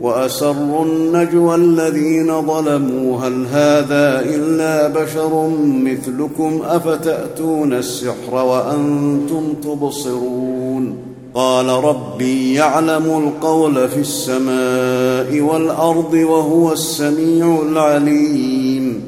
وأسروا النجوى الذين ظلموا هل هذا إلا بشر مثلكم؟ أفتأتون السحر وأنتم تبصرون؟ قال ربي يعلم القول في السماء والأرض وهو السميع العليم.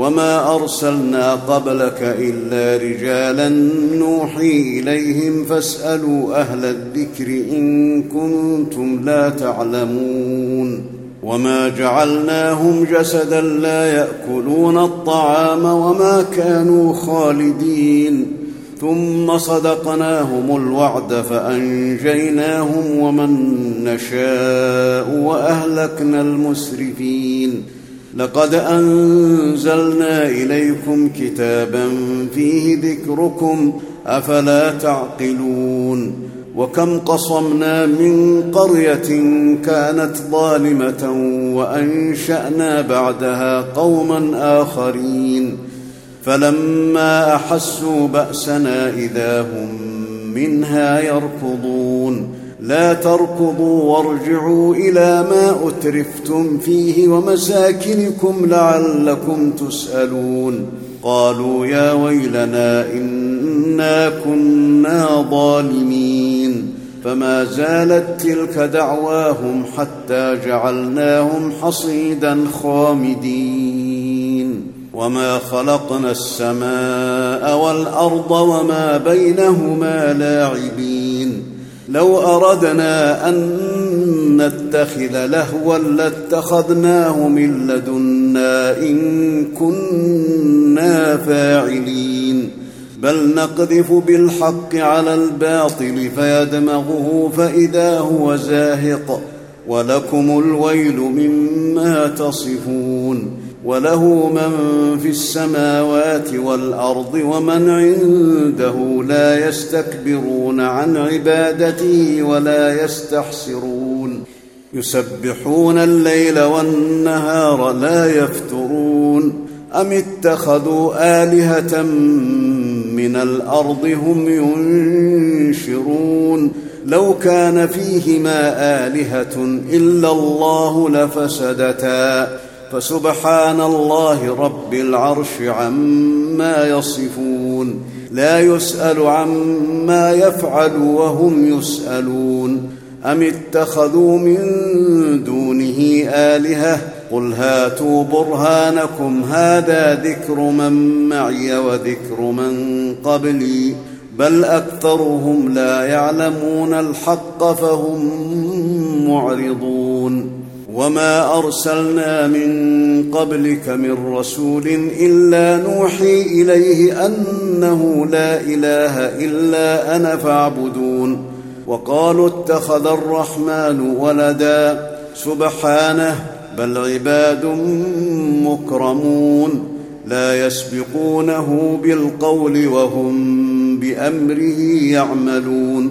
وما ارسلنا قبلك الا رجالا نوحي اليهم فاسالوا أهل الذكر ان كنتم لا تعلمون وما جعلناهم جسدا لا ياكلون الطعام وما كانوا خالدين ثم صدقناهم الوعد فانجيناهم ومن نشاء واهلكنا المسرفين لقد أنزلنا إليكم كتابا فيه ذكركم أفلا تعقلون؟ وكم قصمنا من قرية كانت ظالمة وأنشأنا بعدها قوما آخرين. فلما أحسوا بأسنا إذا هم منها يركضون. لا تركضوا وارجعوا إلى ما أترفتم فيه ومساكنكم لعلكم تسألون. قالوا يا ويلنا إنا كنا ظالمين. فما زالت تلك دعواهم حتى جعلناهم حصيدا خامدين. وما خلقنا السماء والأرض وما بينهما لاعبين. لو أردنا أن نتخذ لهوا لاتخذناه من لدنا إن كنا فاعلين. بل نقذف بالحق على الباطل فيدمغه فإذا هو زاهق. ولكم الويل مما تصفون. وله من في السماوات والأرض ومن عنده لا يستكبرون عن عبادته ولا يستحسرون. يسبحون الليل والنهار لا يفترون. أم اتخذوا آلهة من الأرض هم ينشرون. لو كان فيهما آلهة إلا الله لفسدتا. فسبحان الله رب العرش عما يصفون لا يسأل عما يفعل وهم يسألون. أم اتخذوا من دونه آلهة؟ قل هاتوا برهانكم هذا ذكر من معي وذكر من قبلي. بل أكثرهم لا يعلمون الحق فهم معرضون. وما ارسلنا من قبلك من رسول الا نوحي اليه انه لا اله الا أنا فاعبدون وقالوا اتخذ الرحمن ولدا سبحانه بل عباد مكرمون لا يسبقونه بالقول وهم بامره يعملون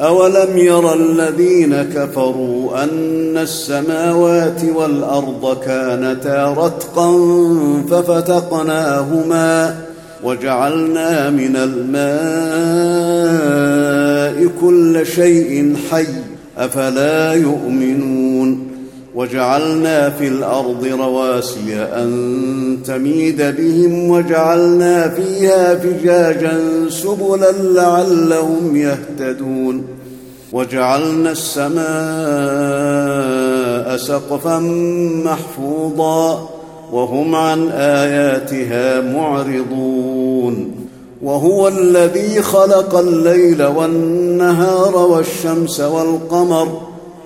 اولم ير الذين كفروا ان السماوات والارض كانتا رتقا ففتقناهما وجعلنا من الماء كل شيء حي افلا يؤمنون وجعلنا في الأرض رواسي أن تميد بهم وجعلنا فيها فجاجا سبلا لعلهم يهتدون وجعلنا السماء سقفا محفوظا وهم عن آياتها معرضون وهو الذي خلق الليل والنهار والشمس والقمر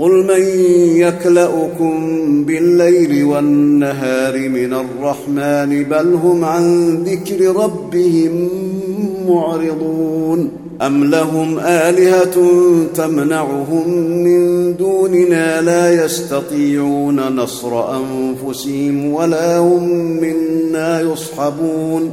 قل من يكلأكم بالليل والنهار من الرحمن بل هم عن ذكر ربهم معرضون أم لهم آلهة تمنعهم من دوننا لا يستطيعون نصر أنفسهم ولا هم منا يصحبون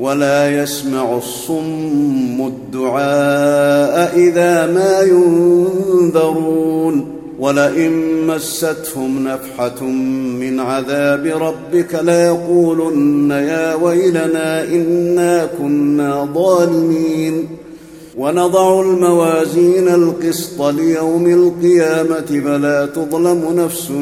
ولا يسمع الصم الدعاء إذا ما ينذرون ولئن مستهم نفحة من عذاب ربك ليقولن يا ويلنا إنا كنا ظالمين ونضع الموازين القسط ليوم القيامة فلا تظلم نفس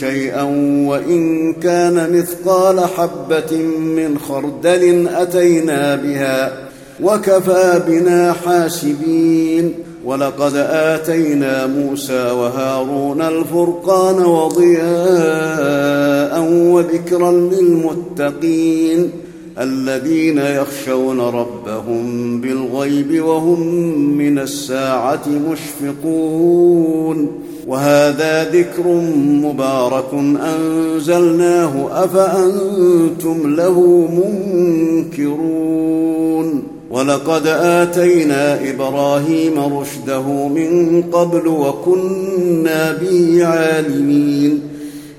شيئا وإن كان مثقال حبة من خردل أتينا بها وكفى بنا حاسبين ولقد آتينا موسى وهارون الفرقان وضياء وذكرا للمتقين الذين يخشون ربهم بالغيب وهم من الساعة مشفقون. وهذا ذكر مبارك أنزلناه أفأنتم له منكرون. ولقد آتينا إبراهيم رشده من قبل وكنا به عالمين.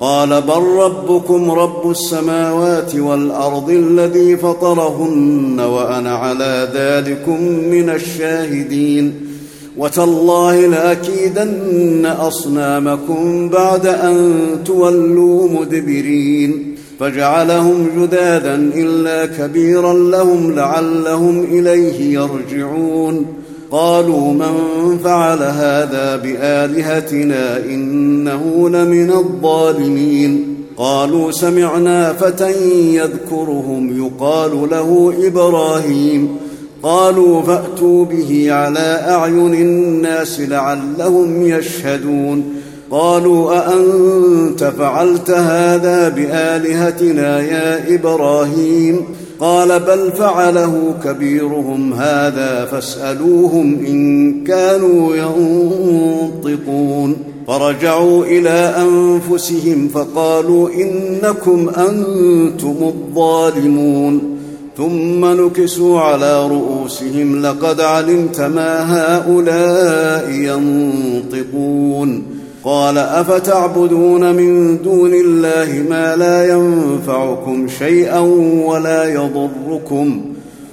قال بل ربكم رب السماوات والأرض الذي فطرهن وأنا على ذلكم من الشاهدين وتالله لأكيدن أصنامكم بعد أن تولوا مدبرين فجعلهم جذاذا إلا كبيرا لهم لعلهم إليه يرجعون قالوا من فعل هذا بآلهتنا إنه لمن الظالمين قالوا سمعنا فتى يذكرهم يقال له إبراهيم قالوا فأتوا به على أعين الناس لعلهم يشهدون قالوا أأنت فعلت هذا بآلهتنا يا إبراهيم قال بل فعله كبيرهم هذا فاسألوهم إن كانوا ينطقون. فرجعوا إلى أنفسهم فقالوا إنكم أنتم الظالمون. ثم نكسوا على رؤوسهم لقد علمت ما هؤلاء ينطقون. قال أفتعبدون من دون الله ما لا ينفعكم شيئا ولا يضركم.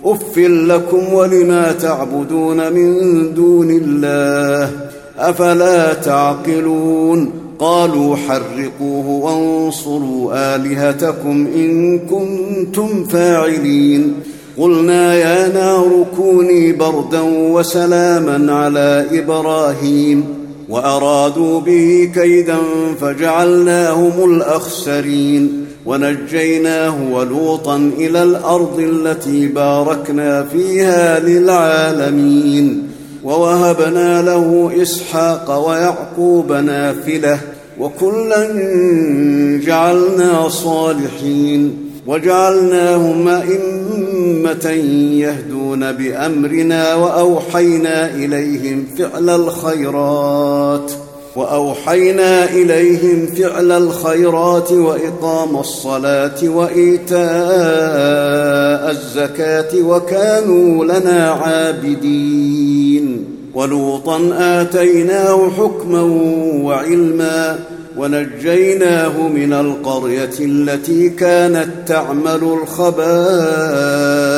أف لكم ولما تعبدون من دون الله أفلا تعقلون. قالوا حرقوه وانصروا آلهتكم إن كنتم فاعلين. قلنا يا نار كوني بردا وسلاما على إبراهيم. وأرادوا به كيدا فجعلناهم الأخسرين ونجيناه ولوطا إلى الأرض التي باركنا فيها للعالمين ووهبنا له إسحاق ويعقوب نافلة وكلا جعلنا صالحين وجعلناهم أئمة يهدون بأمرنا وأوحينا إليهم فعل الخيرات وأوحينا إليهم فعل الخيرات وإقام الصلاة وإيتاء الزكاة وكانوا لنا عابدين. ولوطا آتيناه حكما وعلما ونجيناه من القرية التي كانت تعمل الخبائث.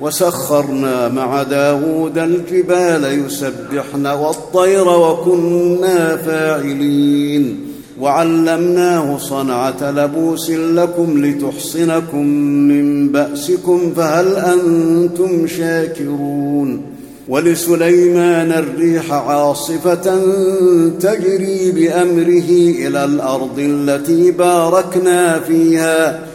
وسخرنا مع داود الجبال يسبحن والطير وكنا فاعلين. وعلمناه صنعة لبوس لكم لتحصنكم من بأسكم فهل أنتم شاكرون؟ ولسليمان الريح عاصفة تجري بأمره إلى الأرض التي باركنا فيها.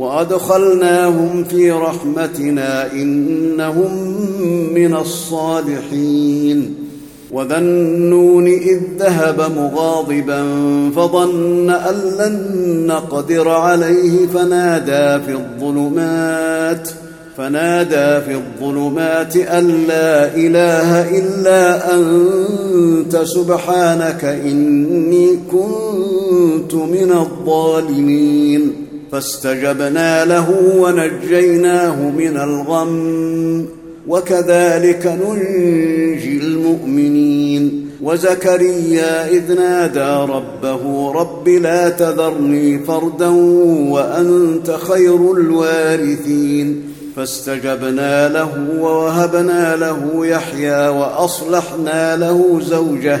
وأدخلناهم في رحمتنا إنهم من الصالحين. وذا النون إذ ذهب مغاضبا فظن أن لن نقدر عليه. فنادى في الظلمات فنادى في الظلمات أن لا إله إلا أنت سبحانك إني كنت من الظالمين. فاستجبنا له ونجيناه من الغم وكذلك ننجي المؤمنين. وزكريا إذ نادى ربه رب لا تذرني فردا وأنت خير الوارثين. فاستجبنا له ووهبنا له يحيى وأصلحنا له زوجه.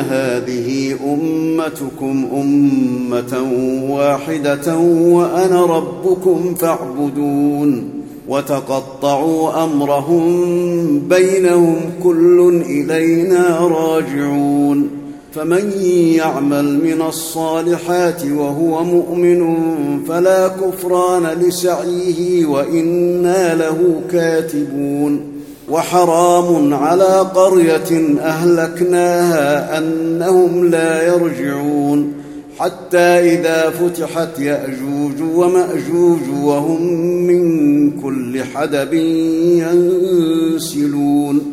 هذه أمتكم أمة واحدة وأنا ربكم فاعبدون وتقطعوا أمرهم بينهم كل إلينا راجعون فمن يعمل من الصالحات وهو مؤمن فلا كفران لسعيه وإنا له كاتبون وحرام على قرية أهلكناها أنهم لا يرجعون حتى إذا فتحت يأجوج ومأجوج وهم من كل حدب ينسلون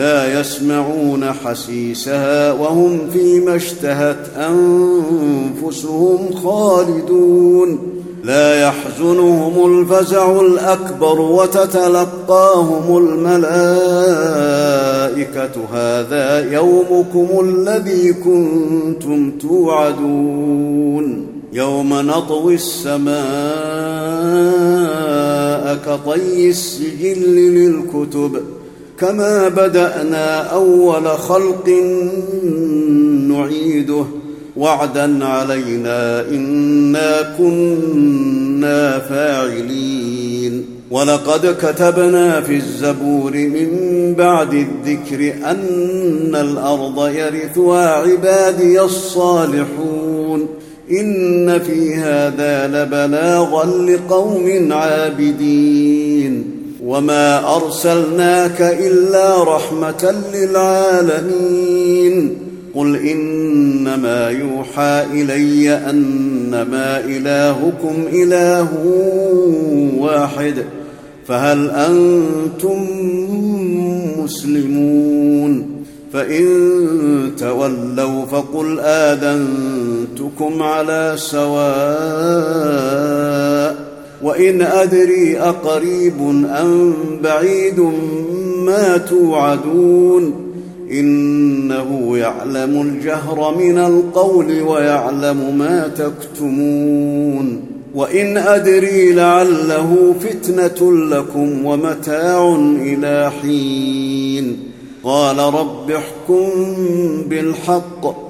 لا يسمعون حسيسها وهم فيما اشتهت أنفسهم خالدون. لا يحزنهم الفزع الأكبر وتتلقاهم الملائكة. هذا يومكم الذي كنتم توعدون. يوم نطوي السماء كطي السجل للكتب. كما بدأنا أول خلق نعيده. وعدا علينا إنا كنا فاعلين. ولقد كتبنا في الزبور من بعد الذكر أن الأرض يرثها عبادي الصالحون. إن في هذا لبلاغا لقوم عابدين. وما ارسلناك الا رحمه للعالمين قل انما يوحى الي انما الهكم اله واحد فهل أنتم مسلمون فان تولوا فقل اذنتكم على سواء وإن أدري أقريب أم بعيد ما توعدون إنه يعلم الجهر من القول ويعلم ما تكتمون وإن أدري لعله فتنة لكم ومتاع إلى حين قال رب احكم بالحق